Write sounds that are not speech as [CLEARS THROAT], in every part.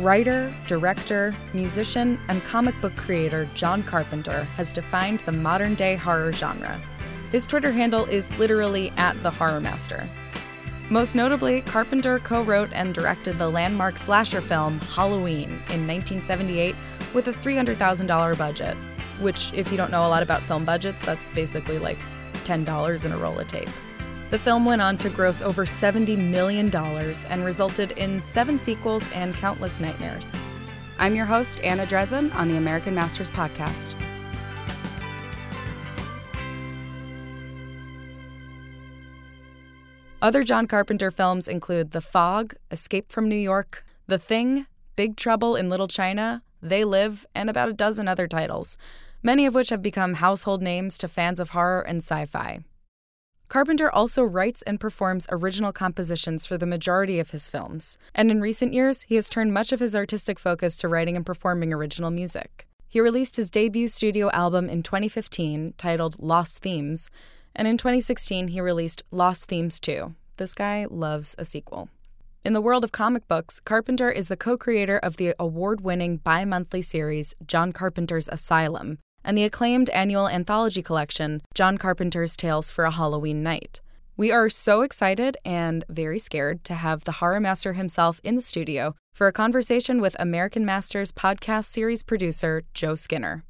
Writer, director, musician, and comic book creator John Carpenter has defined the modern day horror genre. His Twitter handle is literally at the Horror Master. Most notably, Carpenter co wrote and directed the landmark slasher film Halloween in 1978 with a $300,000 budget, which, if you don't know a lot about film budgets, that's basically like $10 in a roll of tape. The film went on to gross over $70 million and resulted in seven sequels and countless nightmares. I'm your host, Anna Drezen, on the American Masters Podcast. Other John Carpenter films include The Fog, Escape from New York, The Thing, Big Trouble in Little China, They Live, and about a dozen other titles, many of which have become household names to fans of horror and sci fi. Carpenter also writes and performs original compositions for the majority of his films, and in recent years, he has turned much of his artistic focus to writing and performing original music. He released his debut studio album in 2015 titled Lost Themes, and in 2016 he released Lost Themes 2. This guy loves a sequel. In the world of comic books, Carpenter is the co creator of the award winning bi monthly series John Carpenter's Asylum and the acclaimed annual anthology collection John Carpenter's Tales for a Halloween Night. We are so excited and very scared to have the horror master himself in the studio for a conversation with American Masters podcast series producer Joe Skinner.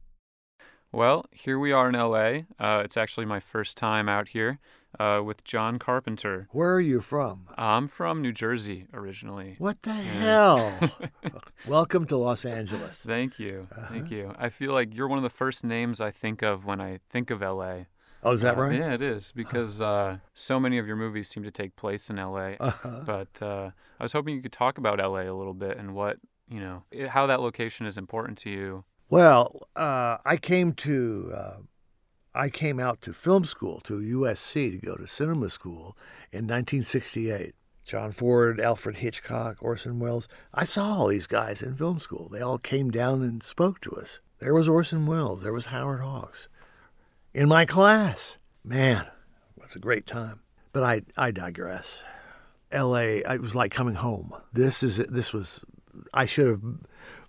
Well, here we are in LA. Uh, it's actually my first time out here uh, with John Carpenter. Where are you from? I'm from New Jersey originally. What the hell? [LAUGHS] Welcome to Los Angeles. Thank you. Uh-huh. Thank you. I feel like you're one of the first names I think of when I think of LA. Oh, is that uh, right? Yeah, it is because uh, so many of your movies seem to take place in LA. Uh-huh. But uh, I was hoping you could talk about LA a little bit and what you know, how that location is important to you well, uh, I came to uh, I came out to film school to USC to go to cinema school in 1968. John Ford, Alfred Hitchcock, Orson Welles. I saw all these guys in film school. They all came down and spoke to us. There was Orson Welles. There was Howard Hawks. In my class, man, was a great time. But I, I digress. L.A. It was like coming home. This is this was. I should have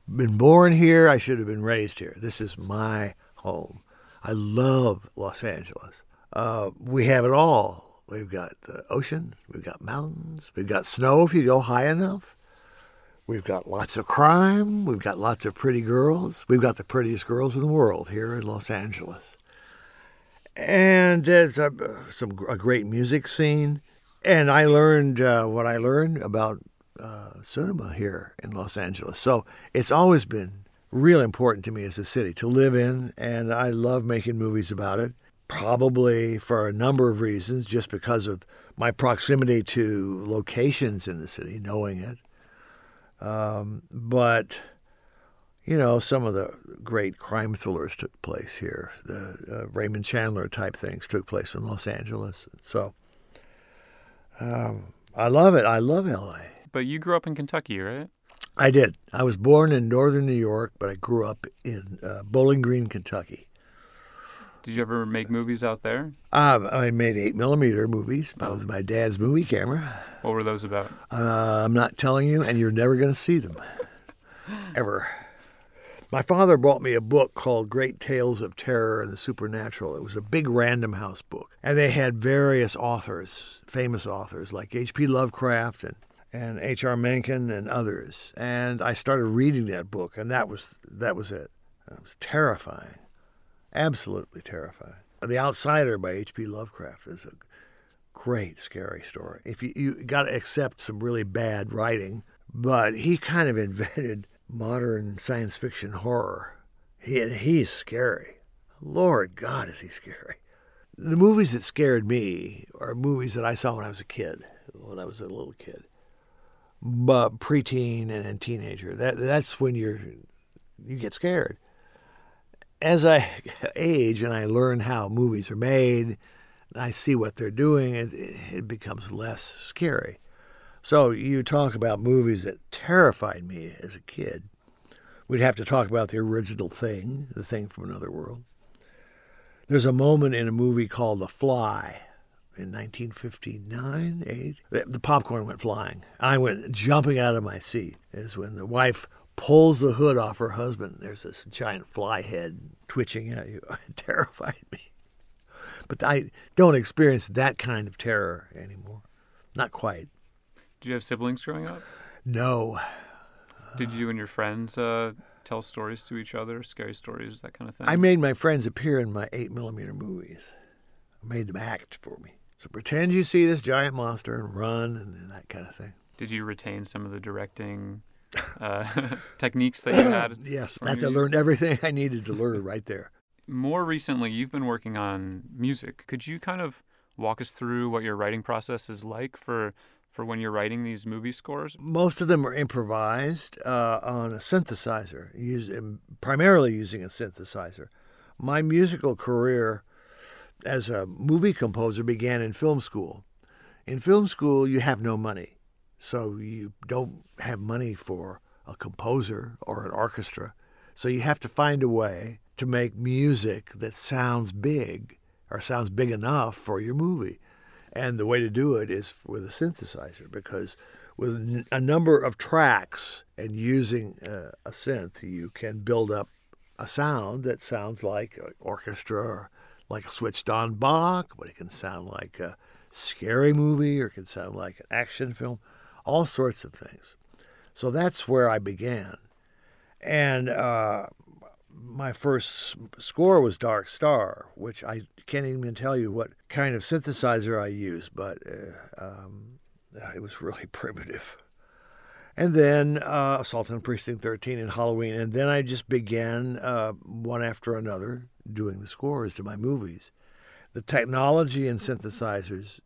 been born here. I should have been raised here. This is my home. I love Los Angeles. Uh, we have it all. We've got the ocean, we've got mountains, we've got snow if you go high enough. We've got lots of crime, we've got lots of pretty girls. We've got the prettiest girls in the world here in Los Angeles. And there's a, some, a great music scene. And I learned uh, what I learned about uh, cinema here in Los Angeles. So it's always been real important to me as a city to live in, and I love making movies about it. Probably for a number of reasons, just because of my proximity to locations in the city, knowing it. Um, but you know, some of the great crime thrillers took place here. The uh, Raymond Chandler type things took place in Los Angeles. So um, I love it. I love LA. But you grew up in Kentucky, right? I did. I was born in northern New York, but I grew up in uh, Bowling Green, Kentucky. Did you ever make movies out there? Uh, I made eight millimeter movies with my dad's movie camera. What were those about? Uh, I'm not telling you, and you're never going to see them ever. My father bought me a book called Great Tales of Terror and the Supernatural. It was a big Random House book, and they had various authors, famous authors like H.P. Lovecraft and and H.R. Mencken and others. And I started reading that book, and that was that was it. It was terrifying, absolutely terrifying. The Outsider by H.P. Lovecraft is a great scary story. If you you got to accept some really bad writing, but he kind of invented modern science fiction horror. He he's scary. Lord God, is he scary. The movies that scared me are movies that I saw when I was a kid, when I was a little kid but preteen and teenager. That that's when you're you get scared. As I age and I learn how movies are made, and I see what they're doing, it, it becomes less scary. So you talk about movies that terrified me as a kid. We'd have to talk about the original thing, the thing from another world. There's a moment in a movie called The Fly in 1959, 8. The, the popcorn went flying. I went jumping out of my seat. Is when the wife pulls the hood off her husband. There's this giant fly head twitching at you. [LAUGHS] It terrified me. But I don't experience that kind of terror anymore. Not quite. Did you have siblings growing up? No. Did you and your friends uh, tell stories to each other, scary stories, that kind of thing? I made my friends appear in my 8 millimeter movies. I made them act for me. So pretend you see this giant monster and run and that kind of thing. Did you retain some of the directing uh, [LAUGHS] techniques that you had? [COUGHS] yes, that's I learned everything I needed to learn right there. More recently, you've been working on music. Could you kind of walk us through what your writing process is like for for when you're writing these movie scores? Most of them are improvised uh, on a synthesizer, using, primarily using a synthesizer. My musical career as a movie composer began in film school. In film school, you have no money, so you don't have money for a composer or an orchestra. So you have to find a way to make music that sounds big or sounds big enough for your movie. And the way to do it is with a synthesizer because with a number of tracks and using uh, a synth, you can build up a sound that sounds like an orchestra or like a switched on Bach, but it can sound like a scary movie or it can sound like an action film, all sorts of things. So that's where I began. And uh, my first score was Dark Star, which I can't even tell you what kind of synthesizer I used, but uh, um, it was really [LAUGHS] primitive. And then uh, Assault on Precinct 13 and Halloween. And then I just began uh, one after another doing the scores to my movies. The technology and synthesizers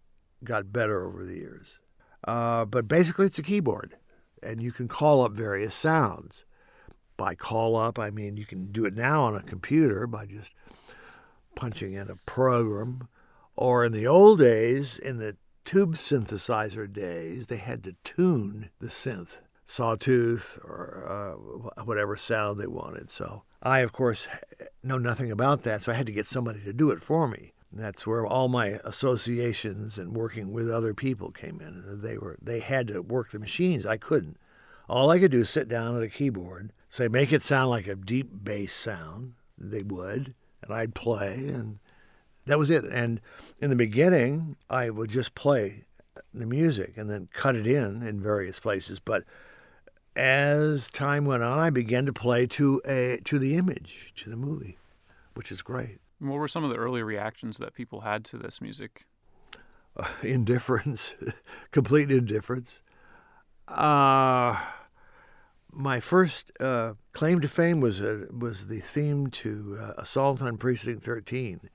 got better over the years. Uh, but basically, it's a keyboard, and you can call up various sounds. By call up, I mean you can do it now on a computer by just punching in a program. Or in the old days, in the tube synthesizer days, they had to tune the synth, sawtooth, or uh, whatever sound they wanted. So I, of course, know nothing about that, so I had to get somebody to do it for me. That's where all my associations and working with other people came in. They were they had to work the machines. I couldn't. All I could do is sit down at a keyboard, say make it sound like a deep bass sound. They would, and I'd play, and that was it. And in the beginning, I would just play the music and then cut it in in various places. But as time went on, I began to play to a to the image, to the movie, which is great. What were some of the early reactions that people had to this music? Uh, [LAUGHS] indifference, [LAUGHS] complete indifference. Uh, my first uh, claim to fame was a, was the theme to uh, Assault on Precinct 13.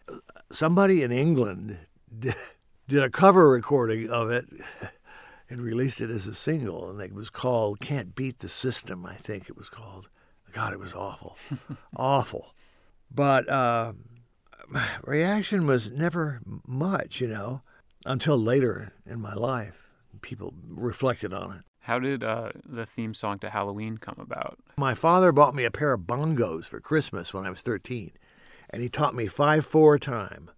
Somebody in England did, did a cover recording of it and released it as a single, and it was called "Can't Beat the System." I think it was called. God, it was awful, [LAUGHS] awful. But uh, reaction was never much, you know, until later in my life. People reflected on it. How did uh, the theme song to Halloween come about? My father bought me a pair of bongos for Christmas when I was 13, and he taught me 5 4 time.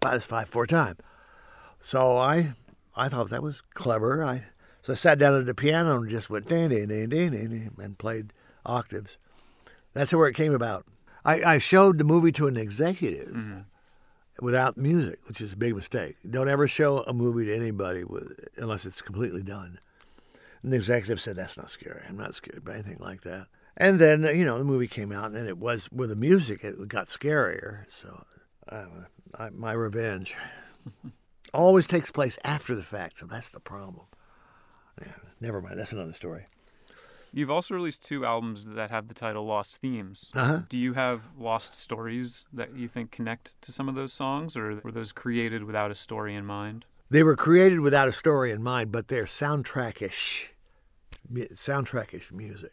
That's 5 4 time. So I I thought that was clever. I so I sat down at the piano and just went ding ding ding ding ding and played octaves. That's where it came about. I, I showed the movie to an executive. Mm-hmm without music, which is a big mistake. Don't ever show a movie to anybody with, unless it's completely done. And the executive said, That's not scary. I'm not scared by anything like that. And then, you know, the movie came out and it was, with the music, it got scarier. So uh, I, my revenge [LAUGHS] always takes place after the fact. So that's the problem. Yeah, never mind. That's another story. You've also released two albums that have the title Lost Themes. Uh-huh. Do you have lost stories that you think connect to some of those songs, or were those created without a story in mind? They were created without a story in mind, but they're soundtrackish, soundtrackish music.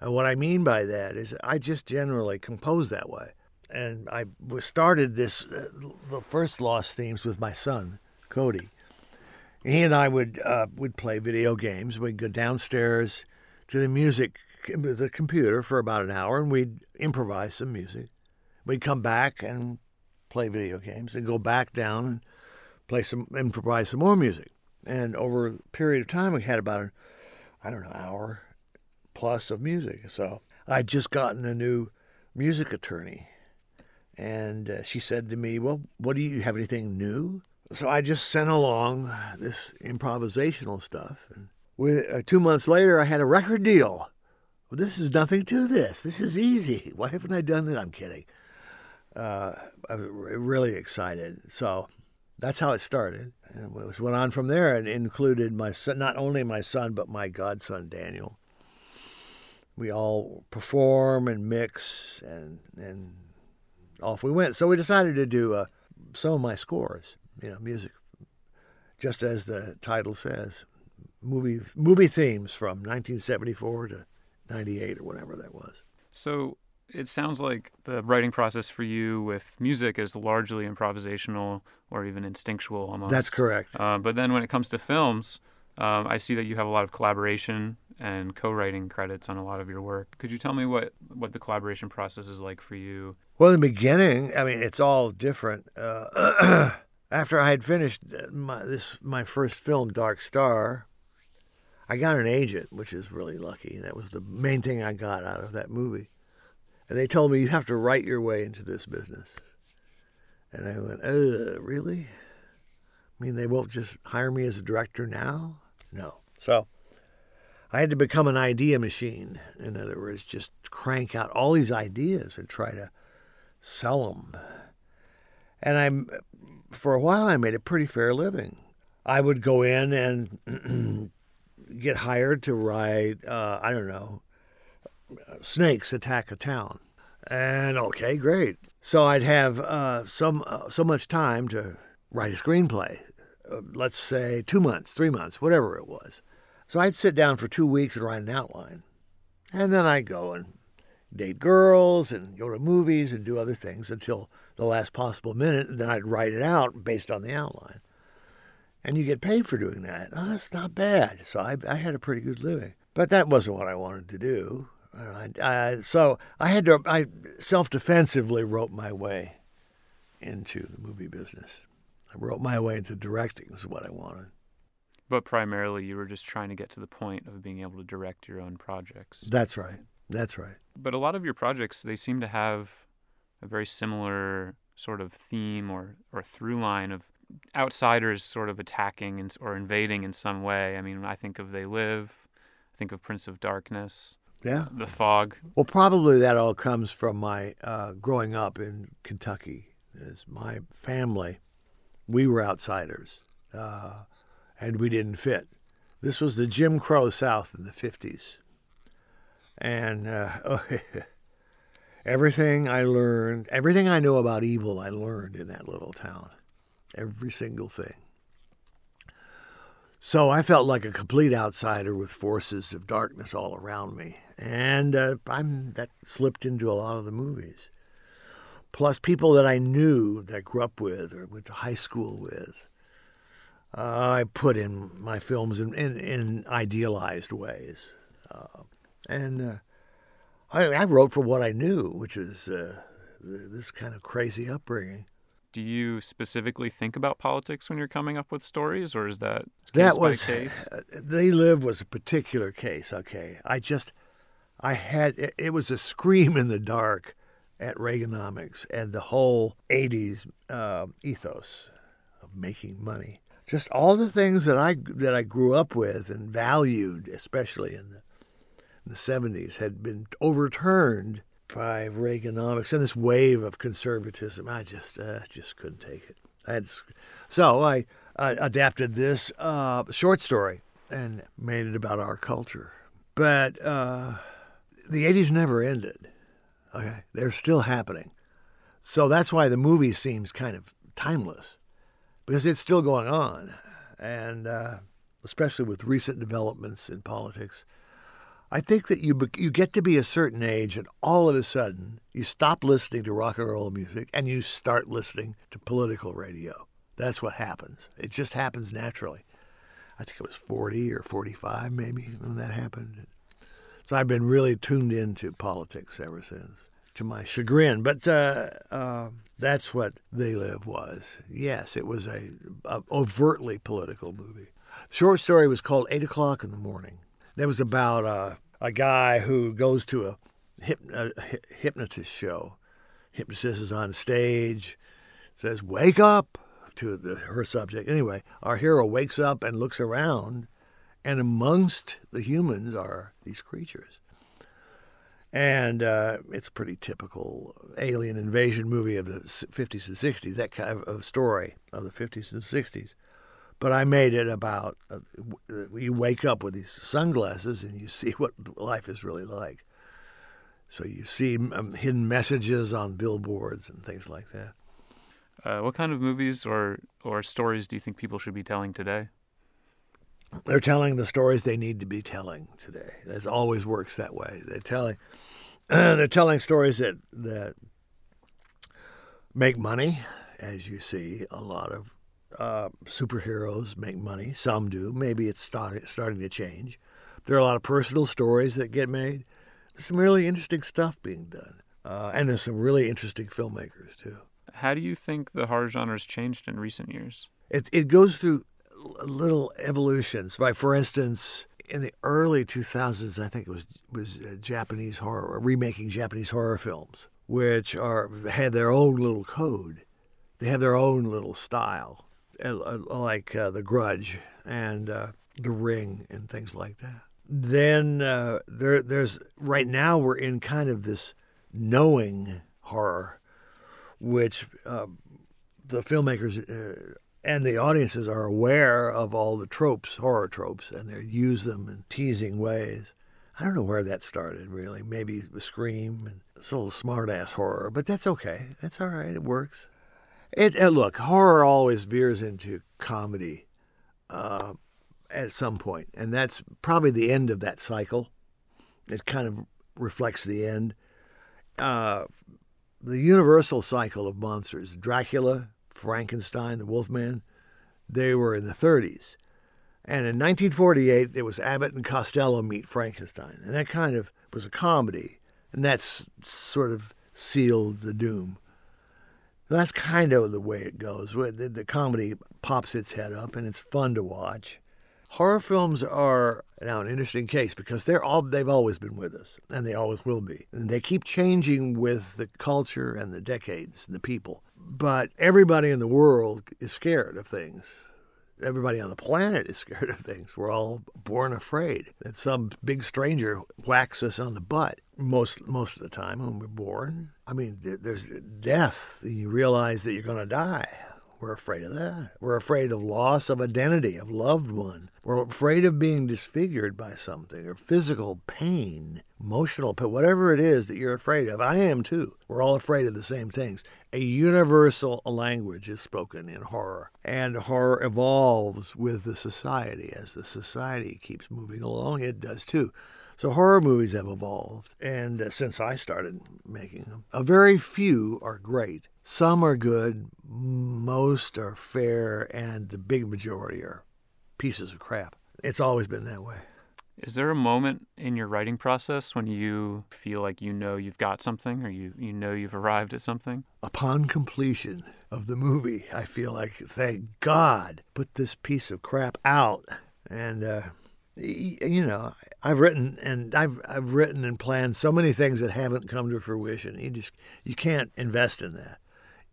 And what I mean by that is I just generally compose that way. And I started this, uh, the first Lost Themes with my son, Cody. He and I would uh, would play video games. We'd go downstairs to the music, the computer for about an hour, and we'd improvise some music, we'd come back and play video games and go back down and play some improvise some more music. And over a period of time, we had about I don't know hour plus of music. So I'd just gotten a new music attorney, and uh, she said to me, "Well, what do you have anything new?" So I just sent along this improvisational stuff, and with, uh, two months later, I had a record deal. Well, this is nothing to this. This is easy. Why haven't I done this? I'm kidding. Uh, I was really excited. So that's how it started. And it went on from there and included my son, not only my son, but my godson, Daniel. We all perform and mix and, and off we went. So we decided to do uh, some of my scores, you know, music, just as the title says, movie movie themes from 1974 to 98 or whatever that was. So it sounds like the writing process for you with music is largely improvisational or even instinctual almost. That's correct. Uh, but then when it comes to films, um, I see that you have a lot of collaboration and co-writing credits on a lot of your work. Could you tell me what, what the collaboration process is like for you? Well, in the beginning, I mean, it's all different. Uh, [CLEARS THROAT] after I had finished my, this my first film, Dark Star, I got an agent, which is really lucky. That was the main thing I got out of that movie. And they told me you have to write your way into this business. And I went, uh, really? I mean, they won't just hire me as a director now? No. So I had to become an idea machine. In other words, just crank out all these ideas and try to sell them. And I'm, for a while, I made a pretty fair living. I would go in and [CLEARS THROAT] get hired to write, uh, I don't know, snakes attack a town. And okay, great. So I'd have uh, some uh, so much time to write a screenplay. Uh, let's say two months, three months, whatever it was. So I'd sit down for two weeks and write an outline, and then I'd go and date girls and go to movies and do other things until the last possible minute, and then I'd write it out based on the outline. And you get paid for doing that. Oh, that's not bad. So I, I had a pretty good living. But that wasn't what I wanted to do. I, I, so I had to, I self defensively wrote my way into the movie business. I wrote my way into directing, is what I wanted. But primarily, you were just trying to get to the point of being able to direct your own projects. That's right. That's right. But a lot of your projects, they seem to have a very similar sort of theme or, or through line of outsiders sort of attacking and, or invading in some way. I mean, I think of They Live, I think of Prince of Darkness. Yeah. The fog. Well, probably that all comes from my uh, growing up in Kentucky. As my family, we were outsiders, uh, and we didn't fit. This was the Jim Crow South in the 50s. And uh, [LAUGHS] everything I learned, everything I know about evil, I learned in that little town. Every single thing. So I felt like a complete outsider with forces of darkness all around me and uh, I'm that slipped into a lot of the movies. Plus, people that I knew that I grew up with or went to high school with, uh, I put in my films in, in, in idealized ways, uh, and uh, I, I, wrote for what I knew, which is uh, this kind of crazy upbringing. Do you specifically think about politics when you're coming up with stories, or is that that was case? [LAUGHS] They Live was a particular case. Okay, I just I had it, it was a scream in the dark at Reaganomics and the whole 80s uh, ethos of making money. Just all the things that I that I grew up with and valued, especially in the in the 70s, had been overturned by Reaganomics and this wave of conservatism. I just uh, just couldn't take it. I had so I, I adapted this uh, short story and made it about our culture. But uh, the 80s never ended. Okay, they're still happening. So that's why the movie seems kind of timeless because it's still going on. And uh, especially with recent developments in politics, I think that you you get to be a certain age, and all of a sudden you stop listening to rock and roll music and you start listening to political radio. That's what happens. It just happens naturally. I think it was 40 or 45 maybe when that happened. So I've been really tuned into politics ever since. to my chagrin. But uh, uh, that's what They Live was. Yes, it was a, a overtly political movie. Short story was called Eight O'clock in the Morning. That was about uh, a guy who goes to a, hyp- a hypnotist show. Hypnotist is on stage, says, Wake up to the, her subject. Anyway, our hero wakes up and looks around, and amongst the humans are these creatures. And uh, it's pretty typical alien invasion movie of the 50s and 60s, that kind of story of the 50s and 60s. But I made it about uh, you wake up with these sunglasses and you see [LAUGHS] what life is really like. So you see um, hidden messages on billboards and things like that. Uh, what kind of movies or, or stories do you think people should be telling today? They're telling the stories they need to be telling today. It always works that way. They're telling [CLEARS THROAT] they're telling stories that that make money, as you see a lot of uh, superheroes make money. Some do. Maybe it's starting starting to change. There are a lot of personal stories that get made. There's some really interesting stuff being done, uh, and there's some really interesting filmmakers too. How do you think the horror genre has changed in recent years? It it goes through little evolutions. Right, for instance, in the early 2000s, I think it was was uh, Japanese horror, remaking Japanese horror films, which are had their own little code. They have their own little style, uh, like uh, The Grudge and uh, The Ring and things like that. Then uh, there, there's right now we're in kind of this knowing horror, which um, the filmmakers uh, and the audiences are aware of all the tropes, horror tropes, and they use them in teasing ways. I don't know where that started, really. Maybe the Scream and it's a little smart-ass horror, but that's okay. That's all right. It works. It uh, look horror always veers into comedy uh, at some point, and that's probably the end of that cycle. It kind of reflects the end. Uh, the universal cycle of monsters: Dracula, Frankenstein, the Wolfman, they were in the 30s. And in 1948, there was Abbott and Costello meet Frankenstein. And that kind of was a comedy. And that's sort of sealed the doom. That's kind of the way it goes. The, comedy pops its head up, and it's fun to watch. Horror films are now an interesting case because they're all they've always been with us, and they always will be. And they keep changing with the culture and the decades and the people. But everybody in the world is scared of things. Everybody on the planet is [LAUGHS] scared of things. We're all born afraid that some big stranger whacks us on the butt. Most most of the time when we're born, I mean, there's death. You realize that you're going to die. We're afraid of that. We're afraid of loss of identity, of loved one. We're afraid of being disfigured by something or physical pain, emotional pain, whatever it is that you're afraid of. I am too. We're all afraid of the same things. A universal language is spoken in horror, and horror evolves with the society. As the society keeps moving along, it does too. So horror movies have evolved, and uh, since I started making them, a very few are great. Some are good, most are fair, and the big majority are pieces of crap. It's always been that way. Is there a moment in your writing process when you feel like you know you've got something or you, you know you've arrived at something? Upon completion of the movie, I feel like, thank God, put this piece of crap out. And, uh, you know, I've written and I've I've written and planned so many things that haven't come to fruition. You just you can't invest in that.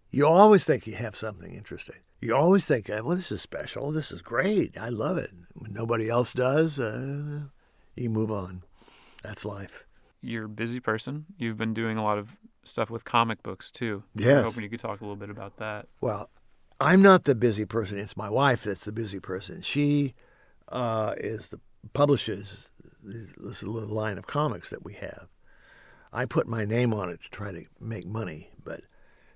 You always think you have something interesting. You always think, well, this is special. This is great. I love it. When nobody else does, uh, you move on. That's life. You're a busy person. You've been doing a lot of stuff with comic books too. Yes. I'm hoping you could talk a little bit about that. Well, I'm not the busy person. It's my wife that's the busy person. She uh, is the publishes this little line of comics that we have. I put my name on it to try to make money,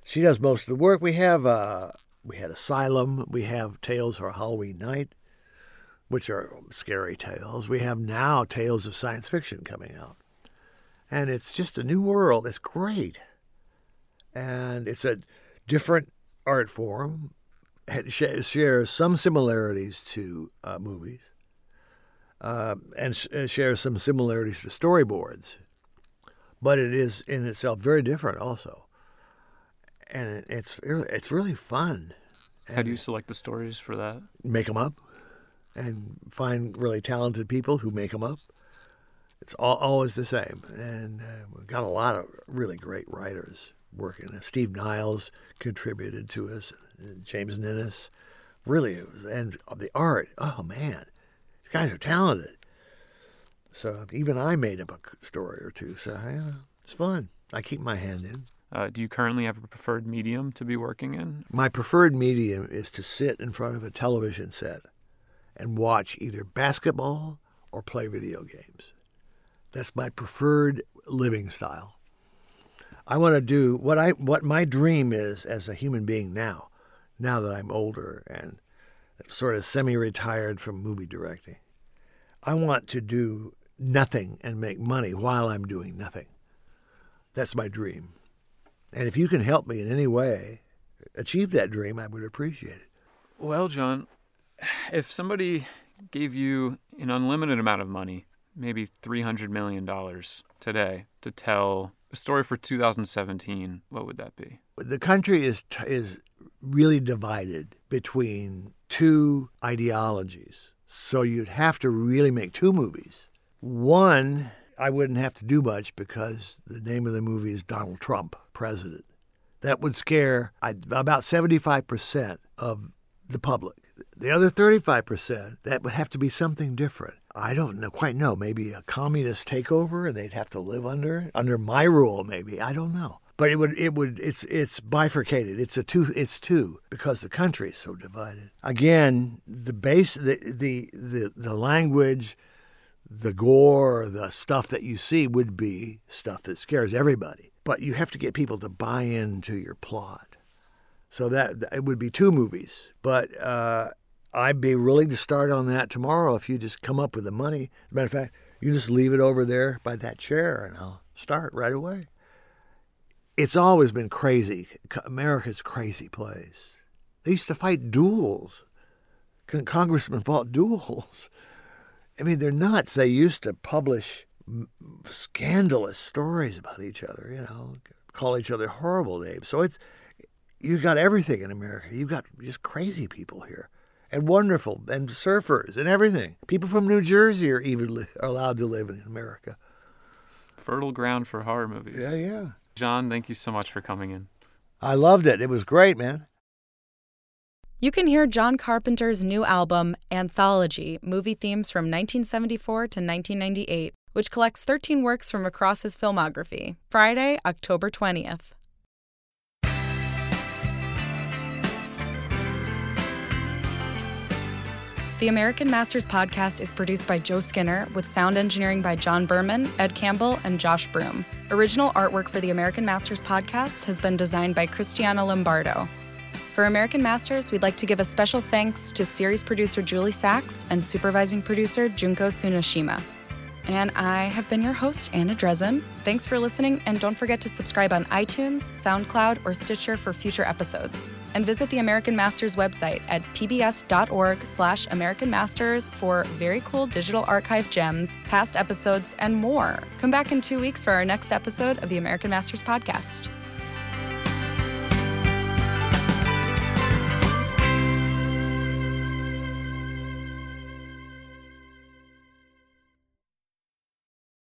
she does most of the work. We have uh, we had Asylum. We have Tales for Halloween Night, which are scary tales. We have now Tales of Science Fiction coming out, and it's just a new world. It's great, and it's a different art form. It shares some similarities to uh, movies, uh, and sh- shares some similarities to storyboards but it is in itself very different also. And it's it's really fun. How do you select the stories for that? Make them up, and find really talented people who make them up. It's all, always the same, and uh, we've got a lot of really great writers working. Steve Niles contributed to us, James Ninness, really, and the art. Oh man, these guys are talented. So even I made up a story or two. So yeah, it's fun. I keep my hand in. Uh, do you currently have a preferred medium to be working in? My preferred medium is to sit in front of a television set and watch either basketball or play video games. That's my preferred living style. I want to do what I what my dream is as a human being now, now that I'm older and sort of semi-retired from movie directing. I want to do nothing and make money while I'm doing nothing. That's my dream. And if you can help me in any way achieve that dream, I would appreciate it. Well, John, if somebody gave you an unlimited amount of money, maybe $300 million today, to tell a story for 2017, what would that be? The country is, t- is really divided between two ideologies. So you'd have to really make two movies. One, I wouldn't have to do much because the name of the movie is Donald Trump, president. That would scare about 75% of the public. The other 35%, that would have to be something different. I don't know, quite know. Maybe a communist takeover and they'd have to live under under my rule maybe. I don't know. But it would it would it's it's bifurcated. It's a two it's two because the country is so divided. Again, the base the the the, the language the gore, the stuff that you see would be stuff that scares everybody. But you have to get people to buy into your plot. So that it would be two movies. But uh, I'd be willing to start on that tomorrow if you just come up with the money. As a matter of fact, you just leave it over there by that chair and I'll start right away. It's always been crazy. America's crazy place. They used to fight duels. Congressmen fought duels. [LAUGHS] I mean, they're nuts. They used to publish scandalous stories about each other, you know, call each other horrible names. So it's you've got everything in America. You've got just crazy people here, and wonderful, and surfers, and everything. People from New Jersey are even li- are allowed to live in America. Fertile ground for horror movies. Yeah, yeah. John, thank you so much for coming in. I loved it. It was great, man. You can hear John Carpenter's new album, Anthology Movie Themes from 1974 to 1998, which collects 13 works from across his filmography, Friday, October 20th. The American Masters podcast is produced by Joe Skinner with sound engineering by John Berman, Ed Campbell, and Josh Broom. Original artwork for the American Masters podcast has been designed by Cristiana Lombardo. For American Masters, we'd like to give a special thanks to series producer Julie Sacks and supervising producer Junko Tsunashima. And I have been your host, Anna Drezen. Thanks for listening, and don't forget to subscribe on iTunes, SoundCloud, or Stitcher for future episodes. And visit the American Masters website at pbs.org slash American Masters for very cool digital archive gems, past episodes, and more. Come back in two weeks for our next episode of the American Masters podcast.